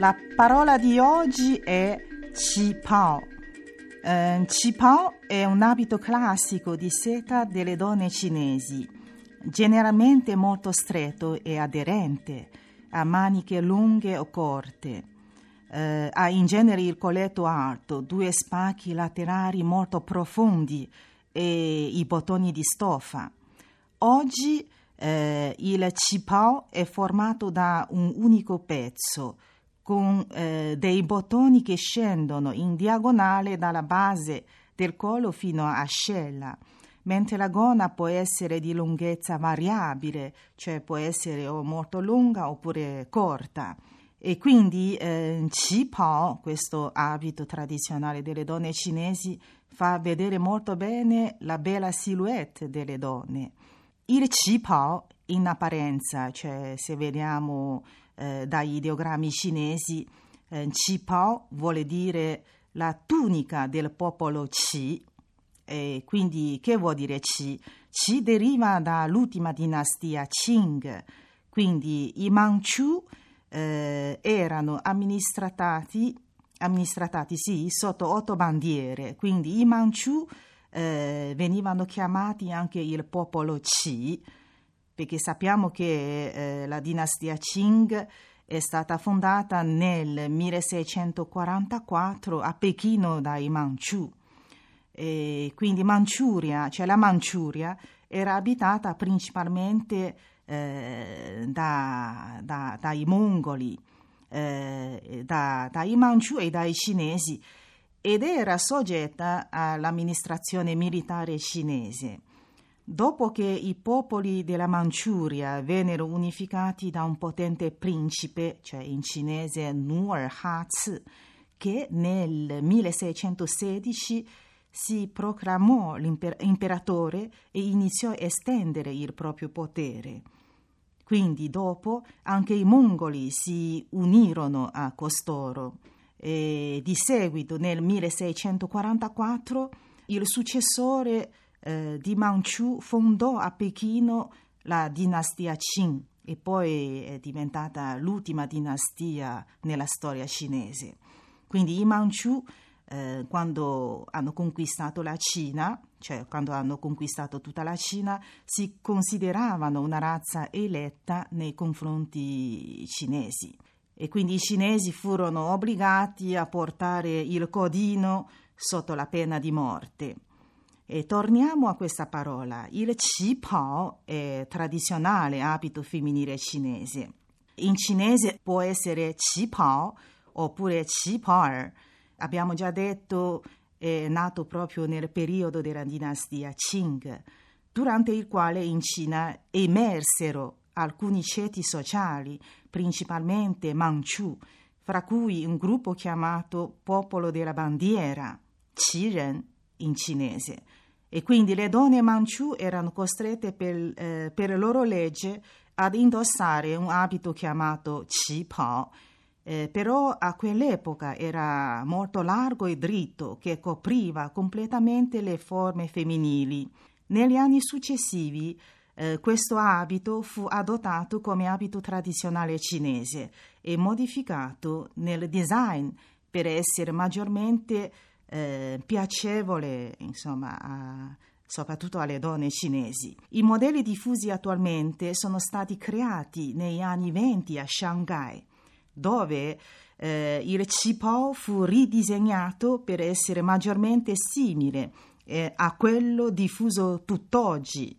La parola di oggi è qipao. Eh, qipao è un abito classico di seta delle donne cinesi, generalmente molto stretto e aderente, a maniche lunghe o corte. Eh, ha in genere il colletto alto, due spacchi laterali molto profondi e i bottoni di stoffa. Oggi eh, il cipao è formato da un unico pezzo, con eh, dei bottoni che scendono in diagonale dalla base del collo fino a ascella, mentre la gonna può essere di lunghezza variabile, cioè può essere o molto lunga oppure corta. E quindi eh, Qipao, questo abito tradizionale delle donne cinesi, fa vedere molto bene la bella silhouette delle donne. Il Qipao, in apparenza, cioè se vediamo eh, dagli ideogrammi cinesi, eh, Qipao vuole dire la tunica del popolo Qi, e quindi che vuol dire Qi? Qi deriva dall'ultima dinastia Qing, quindi i Manchu eh, erano amministrati, amministrati sì, sotto otto bandiere, quindi i Manchu eh, venivano chiamati anche il popolo Qi, perché sappiamo che eh, la dinastia Qing è stata fondata nel 1644 a Pechino dai Manchu. E quindi Manciuria, cioè la Manciuria, era abitata principalmente eh, da, da, dai mongoli, eh, da, dai Manciù e dai cinesi ed era soggetta all'amministrazione militare cinese. Dopo che i popoli della Manciuria vennero unificati da un potente principe, cioè in cinese Nuer Hazi, che nel 1616 si proclamò l'imperatore e iniziò a estendere il proprio potere. Quindi dopo anche i mongoli si unirono a costoro e di seguito nel 1644 il successore eh, di Manchu fondò a Pechino la dinastia Qing e poi è diventata l'ultima dinastia nella storia cinese. Quindi i Manchu eh, quando hanno conquistato la Cina, cioè quando hanno conquistato tutta la Cina, si consideravano una razza eletta nei confronti cinesi e quindi i cinesi furono obbligati a portare il codino sotto la pena di morte. E torniamo a questa parola. Il qipao è tradizionale abito femminile cinese. In cinese può essere qipao oppure qipao abbiamo già detto, è nato proprio nel periodo della dinastia Qing, durante il quale in Cina emersero alcuni ceti sociali, principalmente Manchu, fra cui un gruppo chiamato Popolo della Bandiera, Qiren in cinese. E quindi le donne Manchu erano costrette per, eh, per loro legge ad indossare un abito chiamato Qipao, eh, però a quell'epoca era molto largo e dritto che copriva completamente le forme femminili. Negli anni successivi eh, questo abito fu adottato come abito tradizionale cinese e modificato nel design per essere maggiormente eh, piacevole, insomma, a, soprattutto alle donne cinesi. I modelli diffusi attualmente sono stati creati negli anni 20 a Shanghai dove eh, il Qipao fu ridisegnato per essere maggiormente simile eh, a quello diffuso tutt'oggi.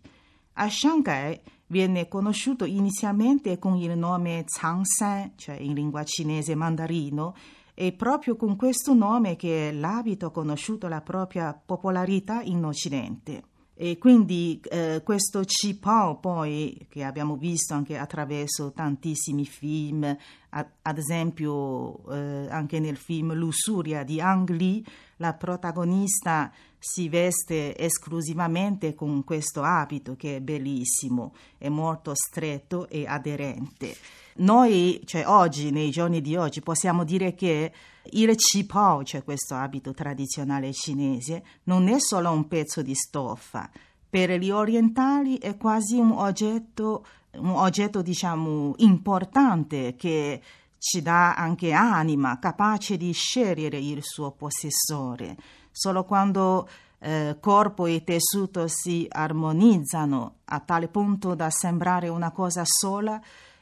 A Shanghai viene conosciuto inizialmente con il nome Changsan, cioè in lingua cinese mandarino, e proprio con questo nome che l'abito ha conosciuto la propria popolarità in Occidente. E quindi eh, questo Cipao poi, che abbiamo visto anche attraverso tantissimi film, ad, ad esempio eh, anche nel film Lussuria di Ang Lee, la protagonista si veste esclusivamente con questo abito che è bellissimo, è molto stretto e aderente. Noi, cioè oggi, nei giorni di oggi, possiamo dire che il qipao, cioè questo abito tradizionale cinese, non è solo un pezzo di stoffa. Per gli orientali è quasi un oggetto, un oggetto diciamo, importante che ci dà anche anima, capace di scegliere il suo possessore. Solo quando eh, corpo e tessuto si armonizzano a tale punto da sembrare una cosa sola,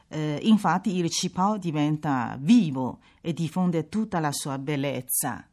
eh, infatti il cipao diventa vivo e diffonde tutta la sua bellezza.